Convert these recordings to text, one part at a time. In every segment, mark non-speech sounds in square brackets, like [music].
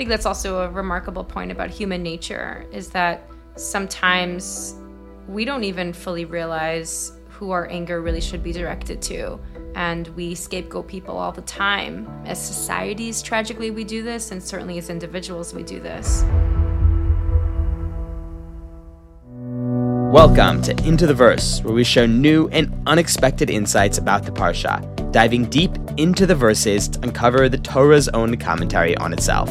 think that's also a remarkable point about human nature is that sometimes we don't even fully realize who our anger really should be directed to. And we scapegoat people all the time. As societies, tragically, we do this, and certainly as individuals, we do this. Welcome to Into the Verse, where we show new and unexpected insights about the Parsha, diving deep into the verses to uncover the Torah's own commentary on itself.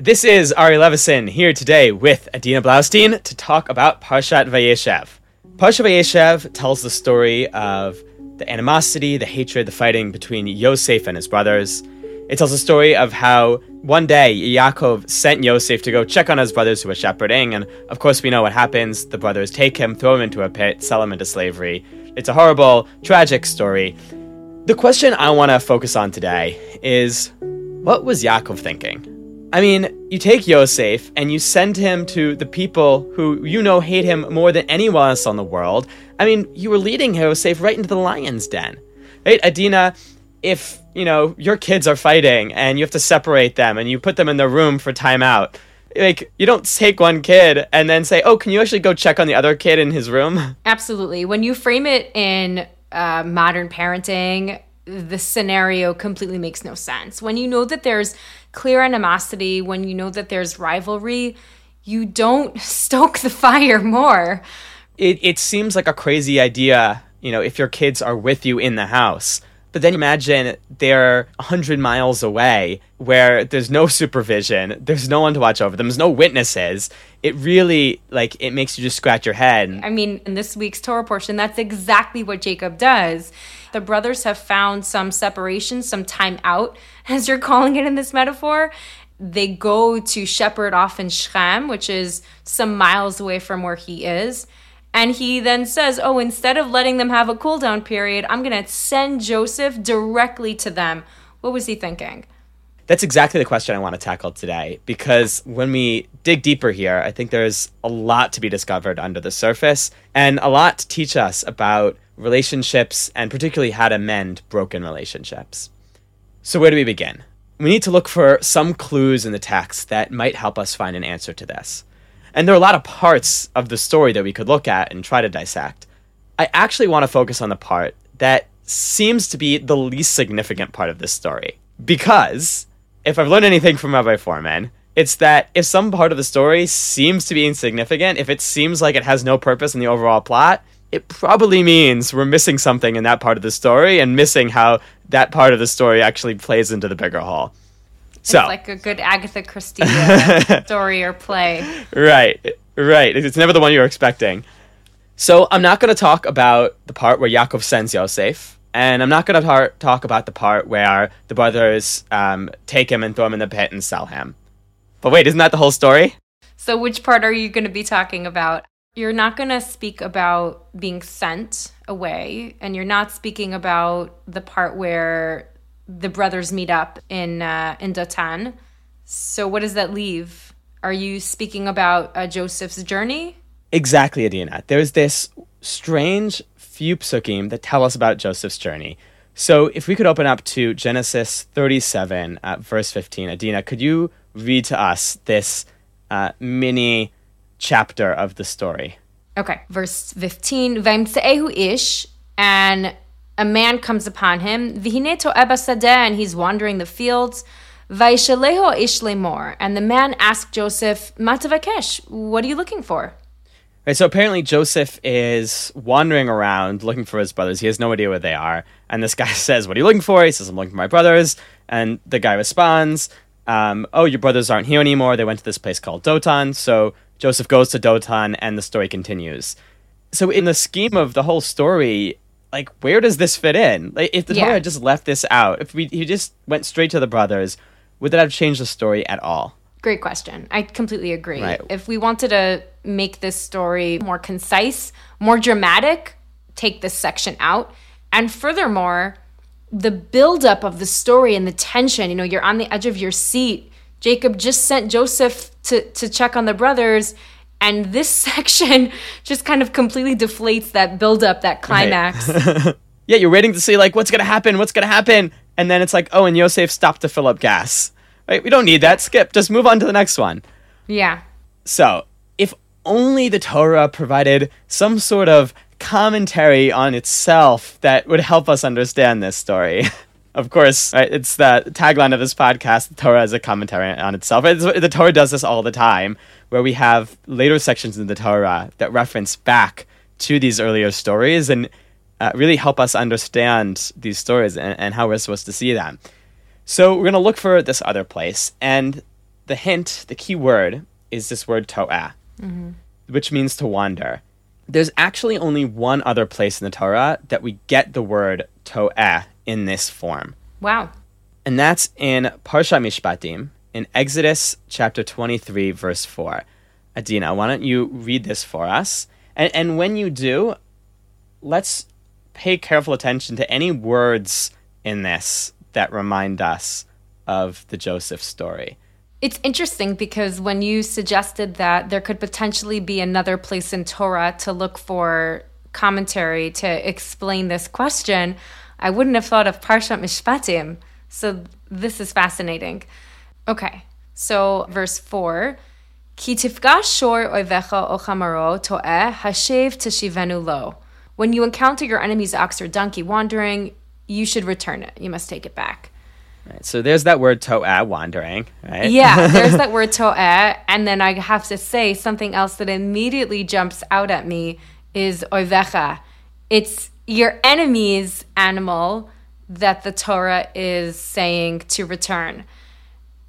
This is Ari Levisohn here today with Adina Blaustein to talk about Parshat Vayeshev. Parshat Vayeshev tells the story of the animosity, the hatred, the fighting between Yosef and his brothers. It tells the story of how one day Yaakov sent Yosef to go check on his brothers who were shepherding, and of course we know what happens. The brothers take him, throw him into a pit, sell him into slavery. It's a horrible, tragic story. The question I want to focus on today is what was Yaakov thinking? I mean, you take Yosef and you send him to the people who you know hate him more than anyone else on the world. I mean, you were leading Yosef right into the lion's den. Right, Adina, if you know your kids are fighting and you have to separate them and you put them in their room for timeout like you don't take one kid and then say oh can you actually go check on the other kid in his room [laughs] absolutely when you frame it in uh, modern parenting the scenario completely makes no sense when you know that there's clear animosity when you know that there's rivalry you don't [laughs] stoke the fire more it, it seems like a crazy idea you know if your kids are with you in the house but then imagine they're 100 miles away where there's no supervision, there's no one to watch over them, there's no witnesses. It really, like, it makes you just scratch your head. I mean, in this week's Torah portion, that's exactly what Jacob does. The brothers have found some separation, some time out, [laughs] as you're calling it in this metaphor. They go to shepherd off in Shechem, which is some miles away from where he is and he then says, Oh, instead of letting them have a cool down period, I'm going to send Joseph directly to them. What was he thinking? That's exactly the question I want to tackle today because when we dig deeper here, I think there's a lot to be discovered under the surface and a lot to teach us about relationships and particularly how to mend broken relationships. So, where do we begin? We need to look for some clues in the text that might help us find an answer to this. And there are a lot of parts of the story that we could look at and try to dissect. I actually want to focus on the part that seems to be the least significant part of this story. Because if I've learned anything from Rabbi Fohrman, it's that if some part of the story seems to be insignificant, if it seems like it has no purpose in the overall plot, it probably means we're missing something in that part of the story and missing how that part of the story actually plays into the bigger whole. So it's like a good Agatha Christie uh, [laughs] story or play. Right, right. It's never the one you're expecting. So I'm not going to talk about the part where Yaakov sends Yosef, and I'm not going to tar- talk about the part where the brothers um, take him and throw him in the pit and sell him. But wait, isn't that the whole story? So which part are you going to be talking about? You're not going to speak about being sent away, and you're not speaking about the part where the brothers meet up in uh, in Dotan. So what does that leave? Are you speaking about uh, Joseph's journey? Exactly, Adina. There's this strange few psukim that tell us about Joseph's journey. So if we could open up to Genesis 37, uh, verse 15, Adina, could you read to us this uh, mini chapter of the story? Okay, verse 15. V'imtze'ehu ish, and a man comes upon him, and he's wandering the fields. Vaishaleho ish lemor, and the man asked Joseph, Matavakesh, what are you looking for? Right, so apparently Joseph is wandering around looking for his brothers. He has no idea where they are. And this guy [laughs] says, What are you looking for? He says, I'm looking for my brothers. And the guy responds, um, Oh, your brothers aren't here anymore. They went to this place called Dotan. So Joseph goes to Dotan, and the story continues. So, in the scheme of the whole story, like where does this fit in? Like if the yeah. Had just left this out, if we he just went straight to the brothers, would that have changed the story at all? Great question. I completely agree. Right. If we wanted to make this story more concise, more dramatic, take this section out. And furthermore, the buildup of the story and the tension, you know, you're on the edge of your seat. Jacob just sent Joseph to, to check on the brothers and this [laughs] section just kind of completely deflates that buildup, that climax. Right. [laughs] Yeah, you're waiting to see like what's gonna happen, what's gonna happen, and then it's like, oh, and Yosef stopped to fill up gas. Right? We don't need that. Skip. Just move on to the next one. Yeah. So, only the Torah provided some sort of commentary on itself that would help us understand this story. [laughs] of course, right, it's the tagline of this podcast, the Torah is a commentary on itself. It's, the Torah does this all the time, where we have later sections in the Torah that reference back to these earlier stories and uh, really help us understand these stories and, and how we're supposed to see them. So we're going to look for this other place, and the hint, the key word, is this word to'ah, mm-hmm. which means to wander. There's actually only one other place in the Torah that we get the word to'ah in this form. Wow. And that's in Parsha Mishpatim, in Exodus chapter 23, verse 4. Adina, why don't you read this for us? And, and when you do, let's pay careful attention to any words in this that remind us of the Joseph story. It's interesting because when you suggested that there could potentially be another place in Torah to look for commentary to explain this question, I wouldn't have thought of Parshat Mishpatim. So this is fascinating. Okay, so verse 4 Ki tifgash shor ochamaro to'eh hashev teshivenu lo. When you encounter your enemy's ox or donkey wandering, you should return it. You must take it back. Right, so there's that word toa wandering, right? Yeah, there's [laughs] that word toa, And then I have to say something else that immediately jumps out at me is oivecha. It's your enemy's animal that the Torah is saying to return.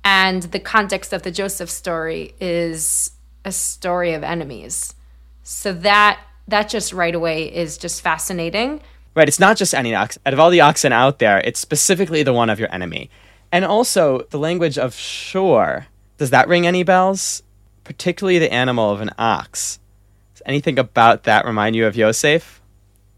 And the context of the Joseph story is a story of enemies. So that that just right away is just fascinating. Right, it's not just any ox. Out of all the oxen out there, it's specifically the one of your enemy. And also the language of shore. Does that ring any bells? Particularly the animal of an ox. Does anything about that remind you of Yosef?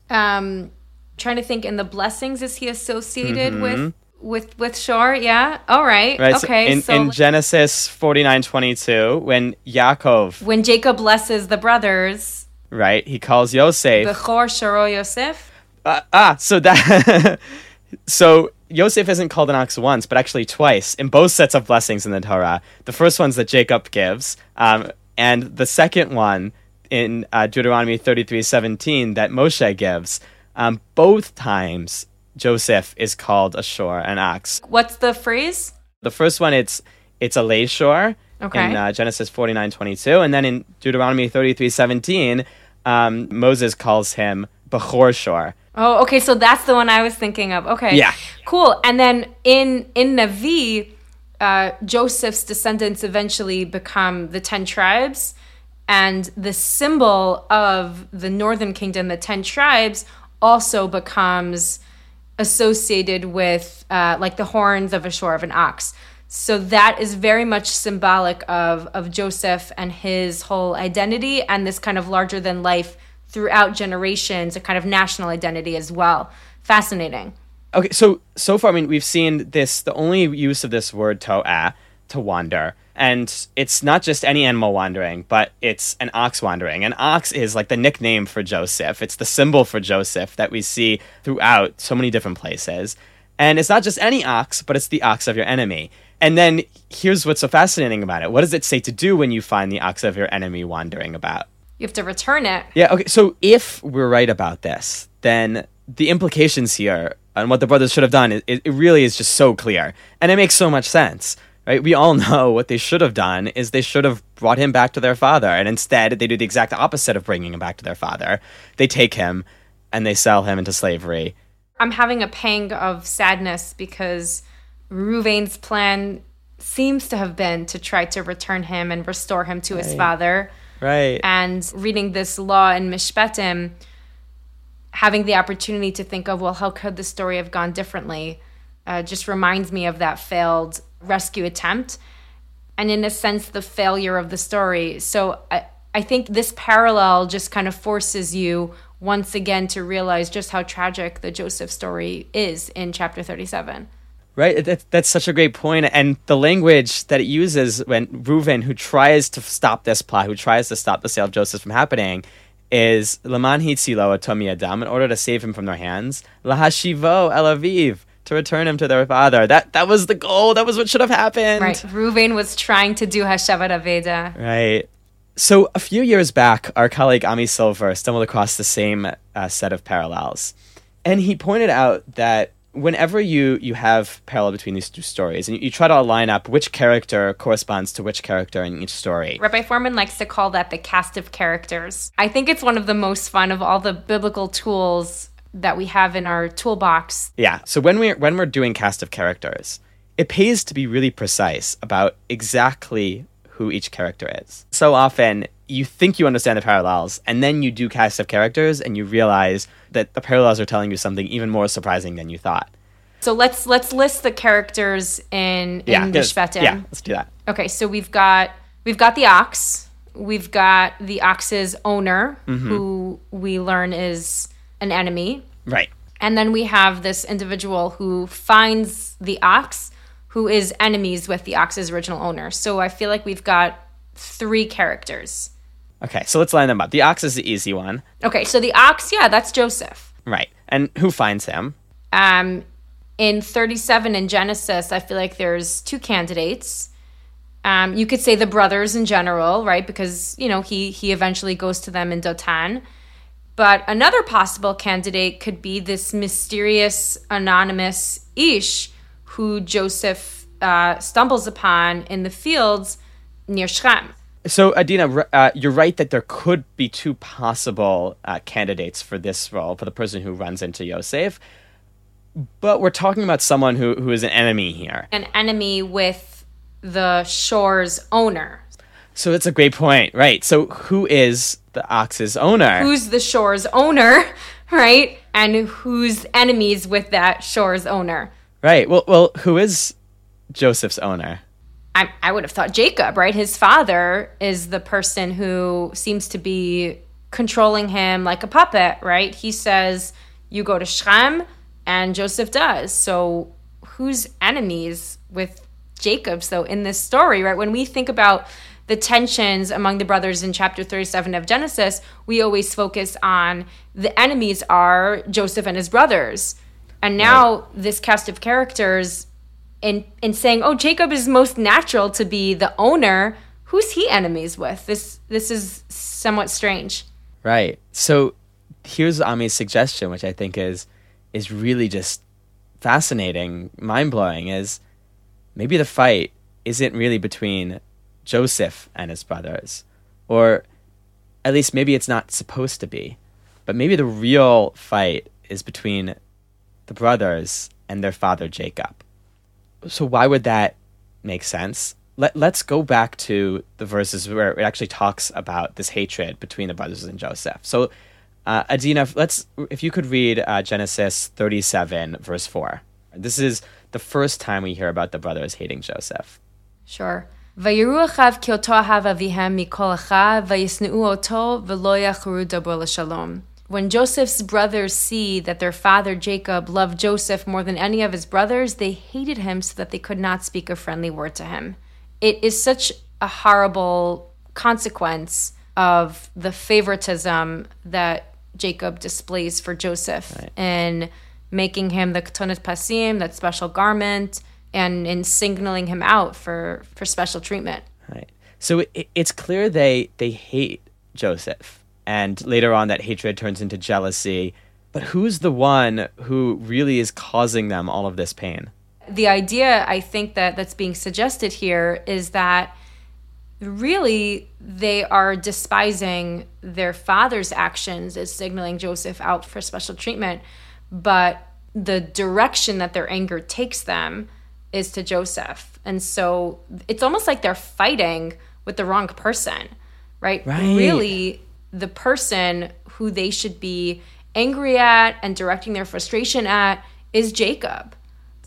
Um, trying to think. In the blessings, is he associated mm-hmm. with with with shore? Yeah. All right. right okay. So in, so in Genesis forty nine twenty two, when Yaakov, when Jacob blesses the brothers, right, he calls Yosef Bechor Sharo Yosef. Uh, ah, so that [laughs] so Yosef isn't called an ox once, but actually twice in both sets of blessings in the Torah. The first one's that Jacob gives, um, and the second one in uh, Deuteronomy thirty three seventeen that Moshe gives. Um, both times Joseph is called a shore, an ox. What's the phrase? The first one, it's it's a lay shore okay. in uh, Genesis forty nine twenty two, and then in Deuteronomy thirty three seventeen, um, Moses calls him Bechor shore. Oh, okay. So that's the one I was thinking of. Okay. Yeah. Cool. And then in in Navi, uh, Joseph's descendants eventually become the ten tribes, and the symbol of the northern kingdom, the ten tribes, also becomes associated with uh, like the horns of a shore of an ox. So that is very much symbolic of of Joseph and his whole identity and this kind of larger than life throughout generations, a kind of national identity as well. Fascinating. Okay, so so far, I mean, we've seen this. The only use of this word to'ah uh, to wander, and it's not just any animal wandering, but it's an ox wandering. An ox is like the nickname for Joseph. It's the symbol for Joseph that we see throughout so many different places. And it's not just any ox, but it's the ox of your enemy. And then here's what's so fascinating about it. What does it say to do when you find the ox of your enemy wandering about? You have to return it. Yeah, okay. So if we're right about this, then the implications here and what the brothers should have done, it, it really is just so clear. And it makes so much sense. Right? We all [laughs] know what they should have done is they should have brought him back to their father. And instead, they do the exact opposite of bringing him back to their father. They take him and they sell him into slavery. I'm having a pang of sadness because Ruvain's plan seems to have been to try to return him and restore him to right. his father. Right. And reading this law in Mishpatim, having the opportunity to think of, well, how could the story have gone differently, uh, just reminds me of that failed rescue attempt. And in a sense, the failure of the story. So I, I think this parallel just kind of forces you once again to realize just how tragic the Joseph story is in chapter 37. Right, that, that's such a great point, and the language that it uses when Reuven, who tries to stop this plot, who tries to stop the sale of Joseph from happening, is Laman Hitzilo Tomi Adam in order to save him from their hands. Lahashivo El Aviv to return him to their father. That that was the goal. That was what should have happened. Right. Reuven was trying to do Hashavat Aveda. Right. So a few years back, our colleague Ami Silver stumbled across the same uh, set of parallels, and he pointed out that whenever you you have parallel between these two stories and you, you, try to line up which character corresponds to which character in each story. Rabbi fohrman likes to call that the cast of characters. I think it's one of the most fun of all the biblical tools that we have in our toolbox. Yeah so when we when we're doing cast of characters it pays to be really precise about exactly who each character is so often you think you understand the parallels, and then you do cast of characters, and you realize that the parallels are telling you something even more surprising than you thought. So let's let's list the characters in yeah, in the Shvetim. Yeah, let's do that. Okay, so we've got we've got the ox. We've got the ox's owner, mm-hmm. who we learn is an enemy. Right. And then we have this individual who finds the ox, who is enemies with the ox's original owner. So I feel like we've got three characters. Okay, so let's line them up. The ox is the easy one. Okay, so the ox, yeah, that's Joseph. Right. And who finds him? Um, in 37 in Genesis, I feel like there's two candidates. Um, you could say the brothers in general, right? Because, you know, he he eventually goes to them in Dotan. But another possible candidate could be this mysterious anonymous Ish who Joseph uh, stumbles upon in the fields near Shechem. So, Adina, uh, you're right that there could be two possible uh, candidates for this role, for the person who runs into Yosef. But we're talking about someone who, who is an enemy here. An enemy with the shore's owner. So, it's a great point, right? So, who is the ox's owner? Who's the shore's owner, [laughs] right? And who's enemies with that shore's owner? Right. Well, well, who is Joseph's owner? I, I would have thought Jacob, right? His father is the person who seems to be controlling him like a puppet, right? He says, You go to Shechem, and Joseph does. So, who's enemies with Jacob, though, in this story, right? When we think about the tensions among the brothers in chapter 37 of Genesis, we always focus on the enemies are Joseph and his brothers. And now, right. this cast of characters in in saying, "Oh, Jacob is most natural to be the owner." Who's he enemies with? This this is somewhat strange. Right. So here's Ami's suggestion, which I think is is really just fascinating, mind blowing. Is maybe the fight isn't really between Joseph and his brothers, or at least maybe it's not supposed to be, but maybe the real fight is between the brothers and their father Jacob so why would that make sense? Let, let's go back to the verses where it actually talks about this hatred between the brothers and Joseph. So, uh, Adina, let's if you could read uh, Genesis 37, verse 4. This is the first time we hear about the brothers hating Joseph. Sure. ויראו אחיו כי אותו אהב אביהם מכל אחיו, וישנאו אותו, ולא יכרו דברו לשלום. When Joseph's brothers see that their father Jacob loved Joseph more than any of his brothers, they hated him so that they could not speak a friendly word to him. It is such a horrible consequence of the favoritism that Jacob displays for Joseph right. in making him the ketonet pasim, that special garment, and in signaling him out for, for special treatment. Right. So it, it's clear they they hate Joseph and later on that hatred turns into jealousy. But who's the one who really is causing them all of this pain? The idea I think that that's being suggested here is that really they are despising their father's actions as signaling Joseph out for special treatment, but the direction that their anger takes them is to Joseph. And so it's almost like they're fighting with the wrong person, right? Right. Really the person who they should be angry at and directing their frustration at is Jacob.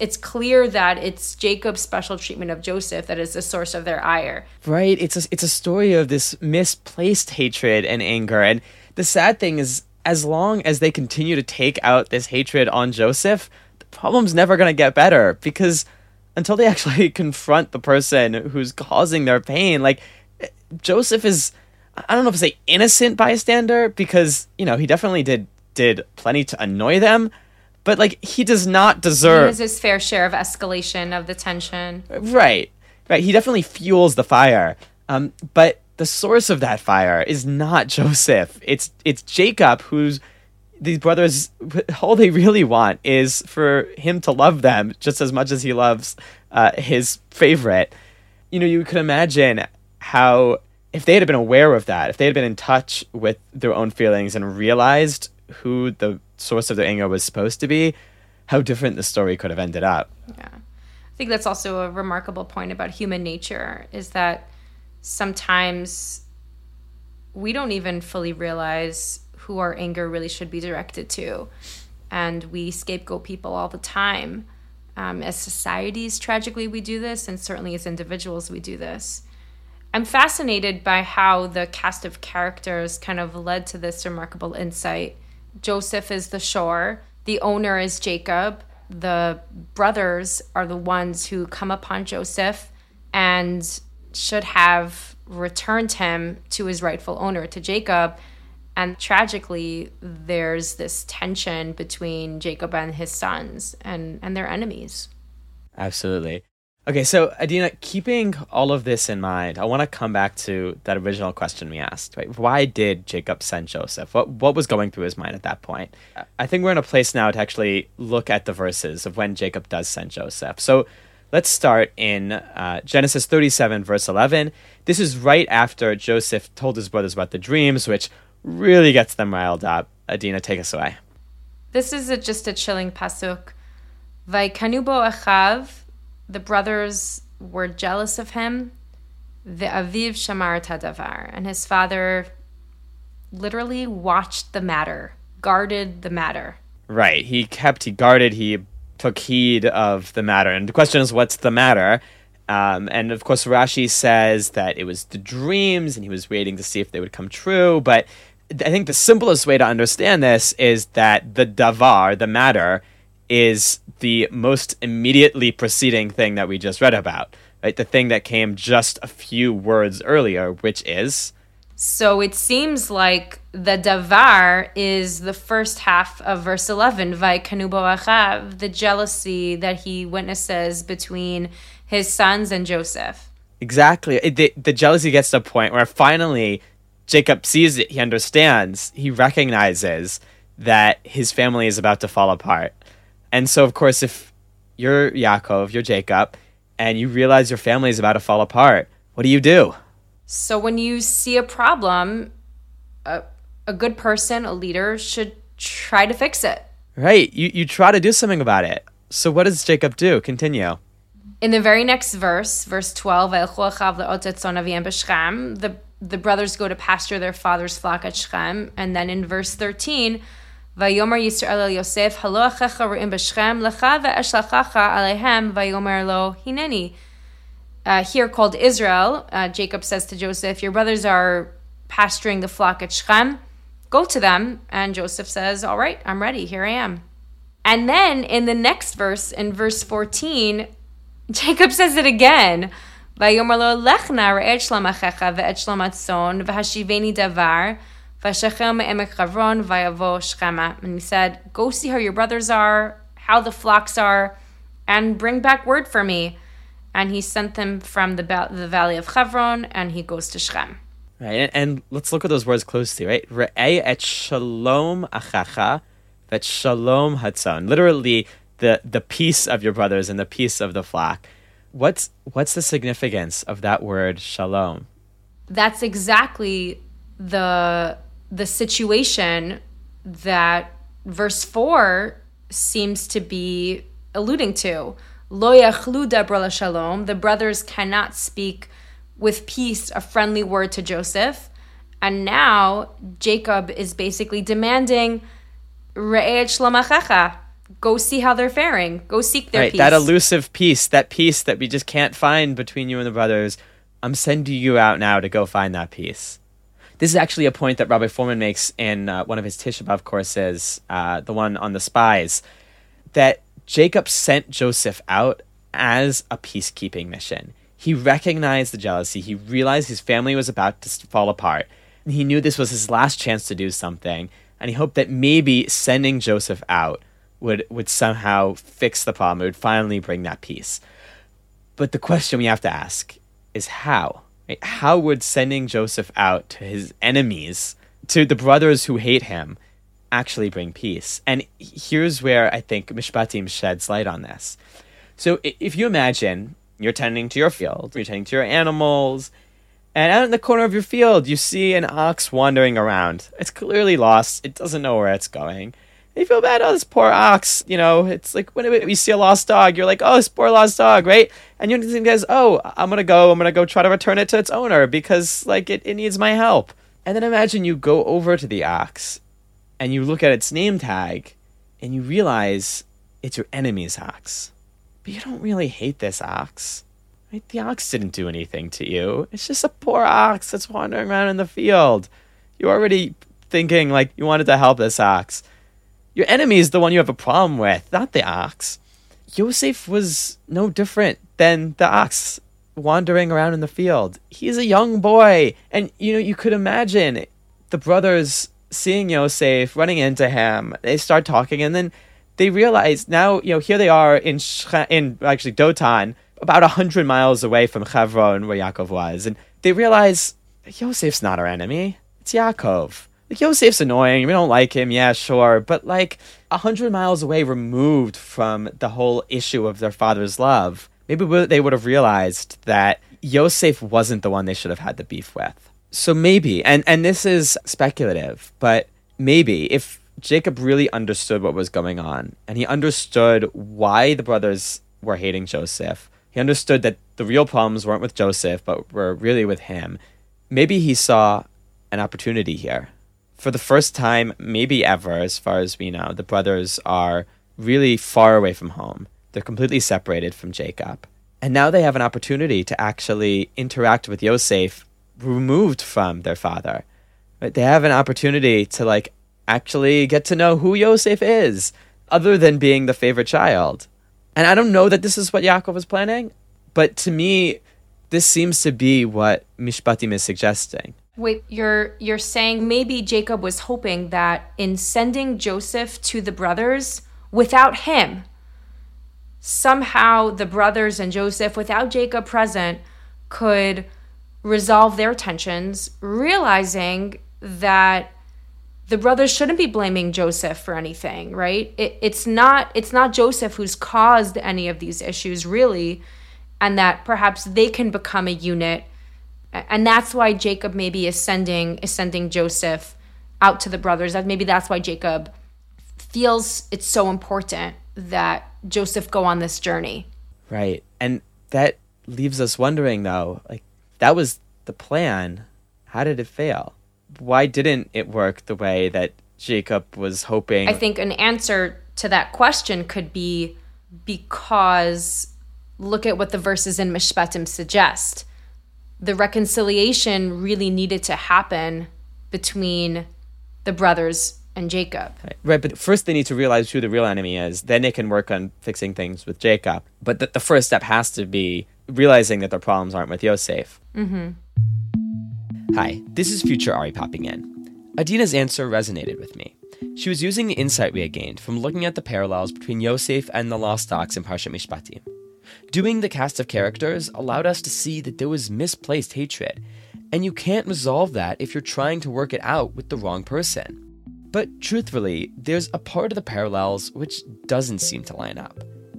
It's clear that it's Jacob's special treatment of Joseph that is the source of their ire. Right. It's a, it's a story of this misplaced hatred and anger. And the sad thing is, as long as they continue to take out this hatred on Joseph, the problem's never going to get better because until they [laughs] actually confront the person who's causing their pain, like eh, Joseph is I don't know if to say innocent bystander because you know he definitely did did plenty to annoy them, but like he does not He deserve has his fair share of escalation of the tension. right right he definitely fuels the fire. Um, but the source of that fire is not [laughs] Joseph. It's it's Jacob who's these brothers [laughs] all they really want is for him to love them just as much as he loves uh, his favorite. You know, you could imagine how if they had been aware of that, if they had been in touch with their own feelings and realized who the source of their anger was supposed to be, how different the story could have ended up. Yeah. I think that's also a remarkable point about human nature is that sometimes we don't even fully realize who our anger really should be directed to. And we scapegoat people all the time. Um, as societies, tragically, we do this, and certainly as individuals, we do this. I'm fascinated by how the cast of characters kind of led to this remarkable insight. Joseph is the shore, the owner is Jacob, the brothers are the ones who come upon Joseph and should have returned him to his rightful owner, to Jacob. And tragically, there's this tension between Jacob and his sons and, and their enemies. Absolutely. Okay, so Adina, keeping all of this in mind, I want to come back to that original question we asked. Right? Why did Jacob send Joseph? What what was going through his mind at that point? I think we're in a place now to actually look at the verses of when Jacob does send Joseph. So let's start in uh, Genesis 37, verse 11. This is right after Joseph told his brothers about the dreams, which really gets them riled up. Adina, take us away. This is a, just a chilling pasuk. Vaikanubo achav, the brothers were jealous of him. The aviv shamar tadavar, and his father literally watched the matter, guarded the matter. Right. He kept, he guarded, he took heed of the matter. And the question is, what's the matter? Um, and of course, Rashi says that it was the dreams and he was waiting to see if they would come true. But I think the simplest way to understand this is that the davar, the matter, is the most immediately preceding thing that we just read about, right? The thing that came just a few words earlier, which is. So it seems like the davar is the first half of verse 11, Vaikanubo achav, the jealousy that he witnesses between his sons and Joseph. Exactly. It, the, the jealousy gets to a point where finally Jacob sees it, he understands, he recognizes that his family is about to fall apart. And so, of course, if you're Yaakov, you're Jacob, and you realize your family is about to fall apart, what do you do? So when you see a problem, a, a good person, a leader, should try to fix it. Right. You, you try to do something about it. So what does Jacob do? Continue. In the very next verse, verse 12, the, the brothers go to pasture their father's flock at Shechem. And then in verse 13, Vayomer Yisrael el Yosef, Halo achecha re'im b'Shechem, lecha ve'eshlachacha alehem, vayomer lo hineni. Uh, here called Israel, uh, Jacob says to Joseph, Your brothers are pasturing the flock at Shechem. Go to them. And Joseph says, All right, I'm ready. Here I am. And then in the next verse, in verse 14, [laughs] Jacob says it again. ויאמר לו, לך נא ראה את שלום אחיך ואת שלום הצאן, והשיבני דבר, And he said, Go see how your brothers are, how the flocks are, and bring back word for me. And he sent them from the, the valley of Chevron, and he goes to Shechem. Right, and, and, let's look at those words closely, right? Re'ei et shalom achacha, vet shalom hatzon. Literally, the, the peace of your brothers and the peace of the flock. What's, what's the significance of that word shalom? That's exactly the the situation that verse 4 seems to be alluding to. Lo yachlu debra shalom. The brothers cannot speak with peace a friendly word to Joseph. And now Jacob is basically demanding re'et shlomachacha. Go see how they're faring. Go seek their right, peace. that elusive peace, that peace that we just can't find between you and the brothers. I'm sending you out now to go find that peace. This is actually a point that Rabbi Fohrman makes in uh, one of his Tisha B'Av courses, uh, the one on the spies, that Jacob sent Joseph out as a peacekeeping mission. He recognized the jealousy. He realized his family was about to fall apart. He knew this was his last chance to do something, and he hoped that maybe sending Joseph out would would somehow fix the problem. It would finally bring that peace. But the question we have to ask is how? Right? How would sending Joseph out to his enemies, to the brothers who hate him, actually bring peace? And here's where I think Mishpatim sheds light on this. So if you imagine you're tending to your field, you're tending to your animals, and out in the corner of your field, you see an ox wandering around. It's clearly lost. It doesn't know where it's going. You feel bad. Oh, this poor ox. You know, it's like when you see a lost dog, you're like, oh, this poor lost dog, right? And you think guys, oh, I'm gonna go. I'm gonna go try to return it to its owner because like it, it needs my help. And then imagine you go over to the ox, and you look at its name tag, and you realize it's your enemy's ox. But you don't really hate this ox Right? The ox didn't do anything to you. It's just a poor ox that's wandering around in the field. You're already thinking like you wanted to help this ox. Your enemy is the one you have a problem with, not the ox. Yosef was no different than the ox wandering around in the field. He's a young boy. And you know, you could imagine the brothers seeing Yosef, running into him. They start talking and then they realize now, you know, here they are in in actually Dotan, about hundred miles away from Hebron, where Yaakov was, and they realize Yosef's not our enemy. It's Yaakov. Like Yosef's annoying. We don't like him. Yeah, sure, but like a hundred miles away, removed from the whole issue of their father's love, maybe they would have realized that Yosef wasn't the one they should have had the beef with. So maybe, and and this is speculative, but maybe if Jacob really understood what was going on and he understood why the brothers were hating Joseph, he understood that the real problems weren't with Joseph, but were really with him. Maybe he saw an opportunity here. For the first time, maybe ever, as far as we know, the brothers are really far away from home. They're completely separated from Jacob. And now they have an opportunity to actually interact with Yosef removed from their father. They have an opportunity to like actually get to know who Yosef is, other than being the favorite child. And I don't know that this is what Yaakov was planning, but to me, this seems to be what Mishpatim is suggesting. Wait, you're you're saying maybe Jacob was hoping that in sending Joseph to the brothers without him, somehow the brothers and Joseph, without Jacob present, could resolve their tensions, realizing that the brothers shouldn't be blaming Joseph for anything, right? It, it's not it's not Joseph who's caused any of these issues really, and that perhaps they can become a unit, and that's why Jacob maybe is sending is sending Joseph out to the brothers. That maybe that's why Jacob feels it's so important that Joseph go on this journey. Right, and that leaves us wondering though, like that was the plan. How did it fail? why didn't it work the way that Jacob was hoping? I think an answer to that question could be because look at what the verses in Mishpatim suggest. The reconciliation really needed to happen between the brothers and Jacob. Right. right, but first they need to realize who the real enemy is. Then they can work on fixing things with Jacob. But the, the first step has to be realizing that their problems aren't with Yosef. Mm-hmm. Hi, this is Future Ari popping in. Adina's answer resonated with me. She was using the insight we had gained from looking at the parallels between Yosef and the lost ox in Parshat Mishpatim. Doing the cast of characters allowed us to see that there was misplaced hatred, and you can't resolve that if you're trying to work it out with the wrong person. But truthfully, there's a part of the parallels which doesn't seem to line up.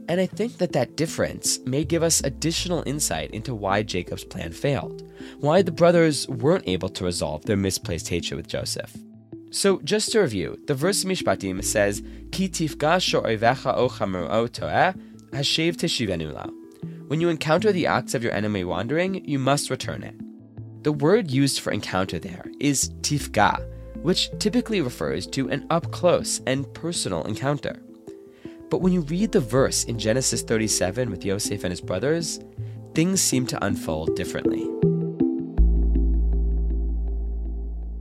And I think that that difference may give us additional insight into why Jacob's plan failed, why the brothers weren't able to resolve their misplaced hatred with Joseph. So, just to review, the verse Mishpatim says, Ki tifga sho'oivecha o chamuro to'eh, hashev teshivenu When you encounter the acts of your enemy wandering, you must return it. The word used for encounter there is tifga, which typically refers to an up close and personal encounter. But when you read the verse in Genesis 37 with Yosef and his brothers, things seem to unfold differently.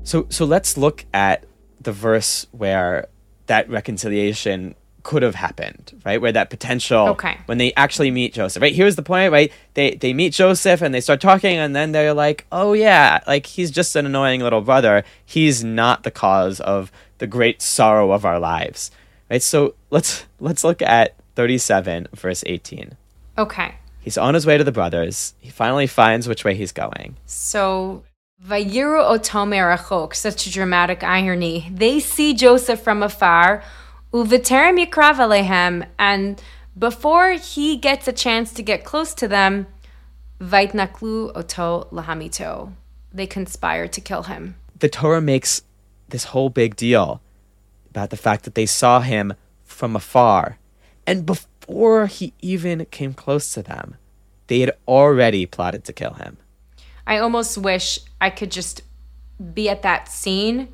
So, so let's look at the verse where that reconciliation could have happened, right? Where that potential, Okay. when they actually meet Joseph, right? Here's the point, right? They they meet Joseph and they start talking, and then they're like, oh yeah, like he's just an annoying little brother. He's not the cause of the great sorrow of our lives, right? So let's let's look at 37 verse 18. Okay. He's on his way to the brothers. He finally finds which way he's going. So, Vayiru oto merachok, such a dramatic irony. They see Joseph from afar, uviterim yikrav alehem, and before he gets a chance to get close to them, vaitnaklu oto lahamito. They conspire to kill him. the Torah makes this whole big deal about the fact that they saw him from afar. And before he even came close to them, they had already plotted to kill him. I almost wish I could just be at that scene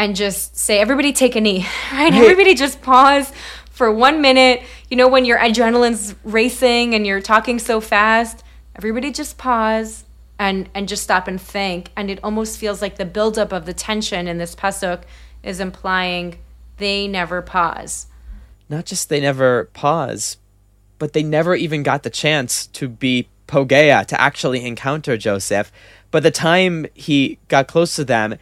and just say, everybody take a knee, [laughs] right? Everybody just pause for one minute. You know, when your adrenaline's racing and you're talking so fast, everybody just pause and, and just stop and think. And it almost feels like the buildup of the tension in this pasuk is implying they never pause. Not just they never pause, but they never even got the chance to be Pogea, to actually encounter Joseph. By the time he got close to them,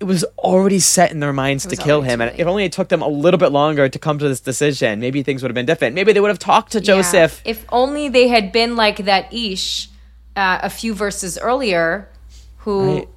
it was already set in their minds to kill him. And if only it took them a little bit longer to come to this decision, maybe things would have been different. Maybe they would have talked to Joseph. Yeah. If only they had been like that Ish uh, a few verses earlier, who, Right.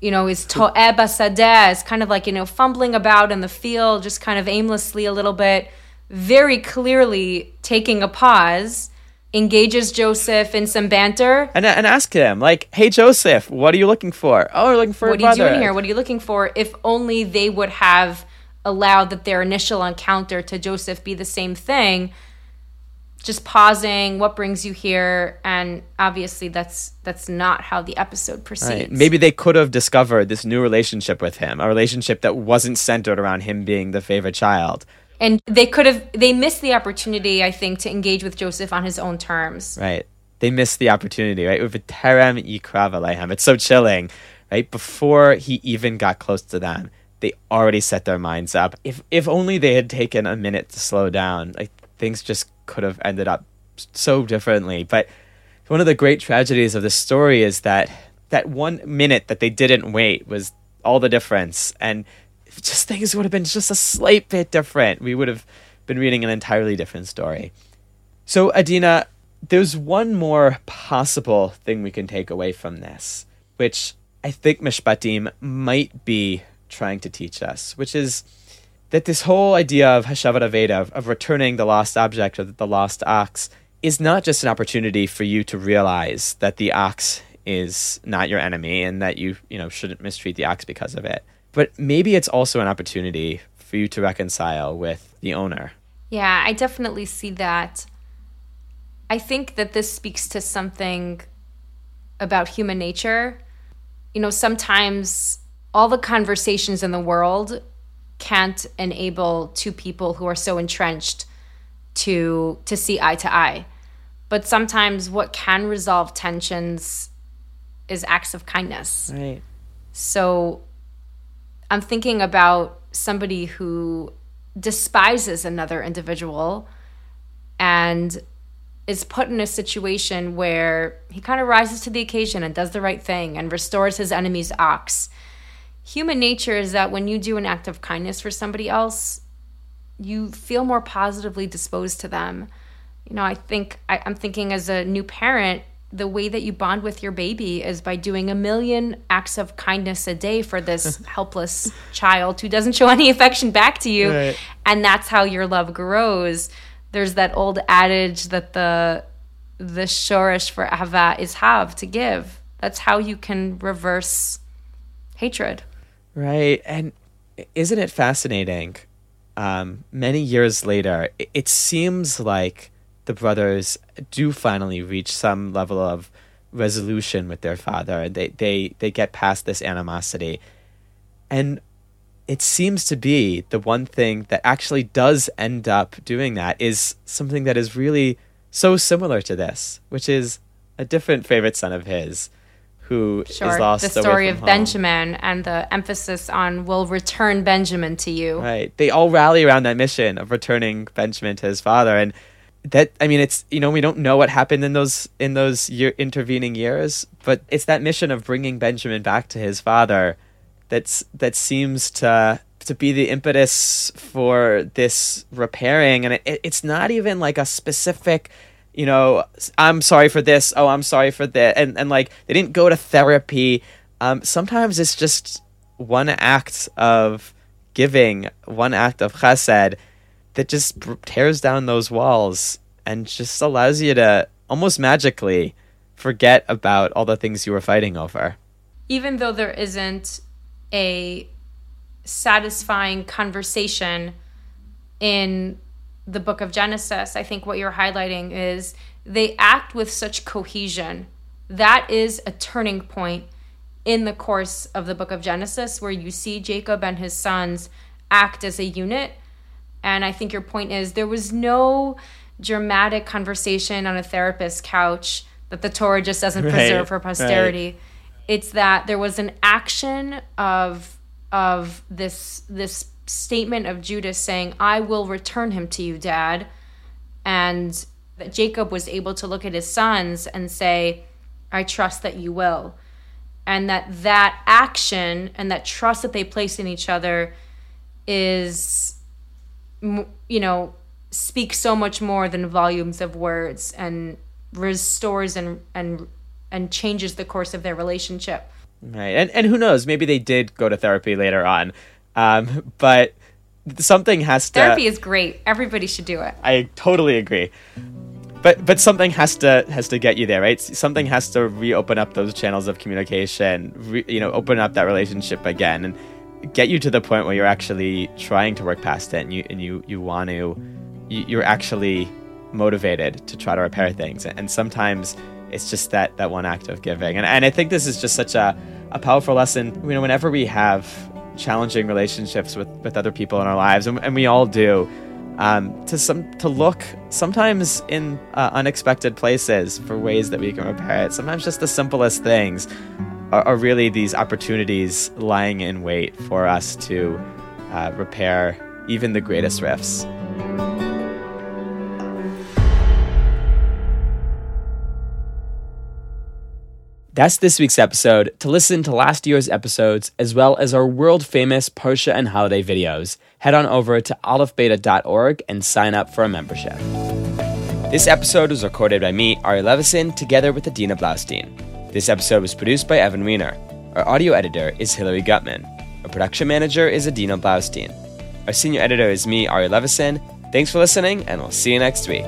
you know, is to'eb asadeh, is kind of like, you know, fumbling about in the field, just kind of aimlessly a little bit, very clearly taking a pause, engages Joseph in some banter. and, and ask him like hey joseph what are you looking for oh we're looking for What are you doing here? What are you looking for? If only they would have allowed that their initial encounter to Joseph be the same thing. Just pausing, what brings you here? And obviously that's that's not how the episode proceeds. Right. maybe they could have discovered this new relationship with him a relationship that wasn't centered around him being the favorite child And they could have they missed the opportunity, I think, to engage with Joseph on his own terms. right. They missed the opportunity right? With terem yikrav it's so chilling right? Before he even got close to them they already set their minds up. If if only they had taken a minute to slow down like things just could have ended up so differently. But one of the great tragedies of this story is that that one minute that they didn't wait was all the difference. And if just things would have been just a slight bit different we would have been reading an entirely different story so adina there's one more possible thing we can take away from this which i think mishpatim might be trying to teach us which is that this whole idea of Hashavat Aveda, of, of returning the lost object or the lost ox, is not just an opportunity for you to realize that the ox is not your enemy and that you, you know, shouldn't mistreat the ox because of it. But maybe it's also an opportunity for you to reconcile with the owner. Yeah, I definitely see that. I think that this speaks to something about human nature. You know, sometimes all the conversations in the world can't enable two people who are so entrenched to to see eye to eye. But sometimes what can resolve tensions is acts of kindness. Right. So I'm thinking about somebody who despises another individual and is put in a situation where he kind of rises to the occasion and does the right thing and restores his enemy's ox. Human nature is that when you do an act of kindness for somebody else, you feel more positively disposed to them. You know, I think I, I'm thinking as a new parent, the way that you bond with your baby is by doing a million acts of kindness a day for this [laughs] helpless child who doesn't show any affection back to you. Right. And that's how your love grows. There's that old adage that the the shorish for ahava is have to give. That's how you can reverse hatred. Right. And isn't it fascinating? Um, many years later, it, it seems like the brothers do finally reach some level of resolution with their father. They, they, they get past this animosity. And it seems to be the one thing that actually does end up doing that is something that is really so similar to this, which is a different favorite son of his who Sure. is lost the story of home. Benjamin and the emphasis on will return Benjamin to you. Right. They all rally around that mission of returning Benjamin to his father and that I mean it's you know we don't know what happened in those in those year intervening years but it's that mission of bringing Benjamin back to his father that's that seems to to be the impetus for this repairing. And it, it's not even like a specific you know i'm sorry for this. Oh i'm sorry for that. And and like they didn't go to therapy. Um sometimes it's just one act of giving one act of chesed that just tears down those walls and just allows you to almost magically forget about all the things you were fighting over even though there isn't a satisfying conversation in the book of Genesis, I think what you're highlighting is they act with such cohesion. That is a turning point in the course of the book of Genesis where you see Jacob and his sons act as a unit. And I think your point is there was no dramatic conversation on a therapist's couch that the Torah just doesn't Right, preserve for right. posterity. It's that there was an action of of this this statement of Judah saying, "I will return him to you, Dad," and that Jacob was able to look at his sons and say, "I trust that you will," and that that action and that trust that they place in each other is, you know, speaks so much more than volumes of words and restores and and and changes the course of their relationship. Right, and and who knows? Maybe they did go to therapy later on, um, but something has to. Therapy is great. Everybody should do it. I totally agree, but but something has to has to get you there, right? Something has to reopen up those channels of communication. Re, you know, open up that relationship again, and get you to the point where you're actually trying to work past it, and you and you you want to, you, you're actually motivated to try to repair things, and sometimes it's just that that one act of giving. And, and i think this is just such a, a powerful lesson. You know whenever we have challenging relationships with with other people in our lives and, and we all do um, to some to look sometimes in uh, unexpected places for ways that we can repair it. Sometimes just the simplest things are, are really these opportunities lying in wait for us to uh, repair even the greatest rifts That's this week's episode. To listen to last year's episodes, as well as our world famous Parsha and holiday videos, head on over to aleph-beta.org and sign up for a membership. This episode was recorded by me, Ari Levisohn, together with Adina Blaustein. This episode was produced by Evan Weiner. Our audio editor is Hilary Gutman. Our production manager is Adina Blaustein. Our senior editor is me, Ari Levisohn. Thanks for listening, and we'll see you next week.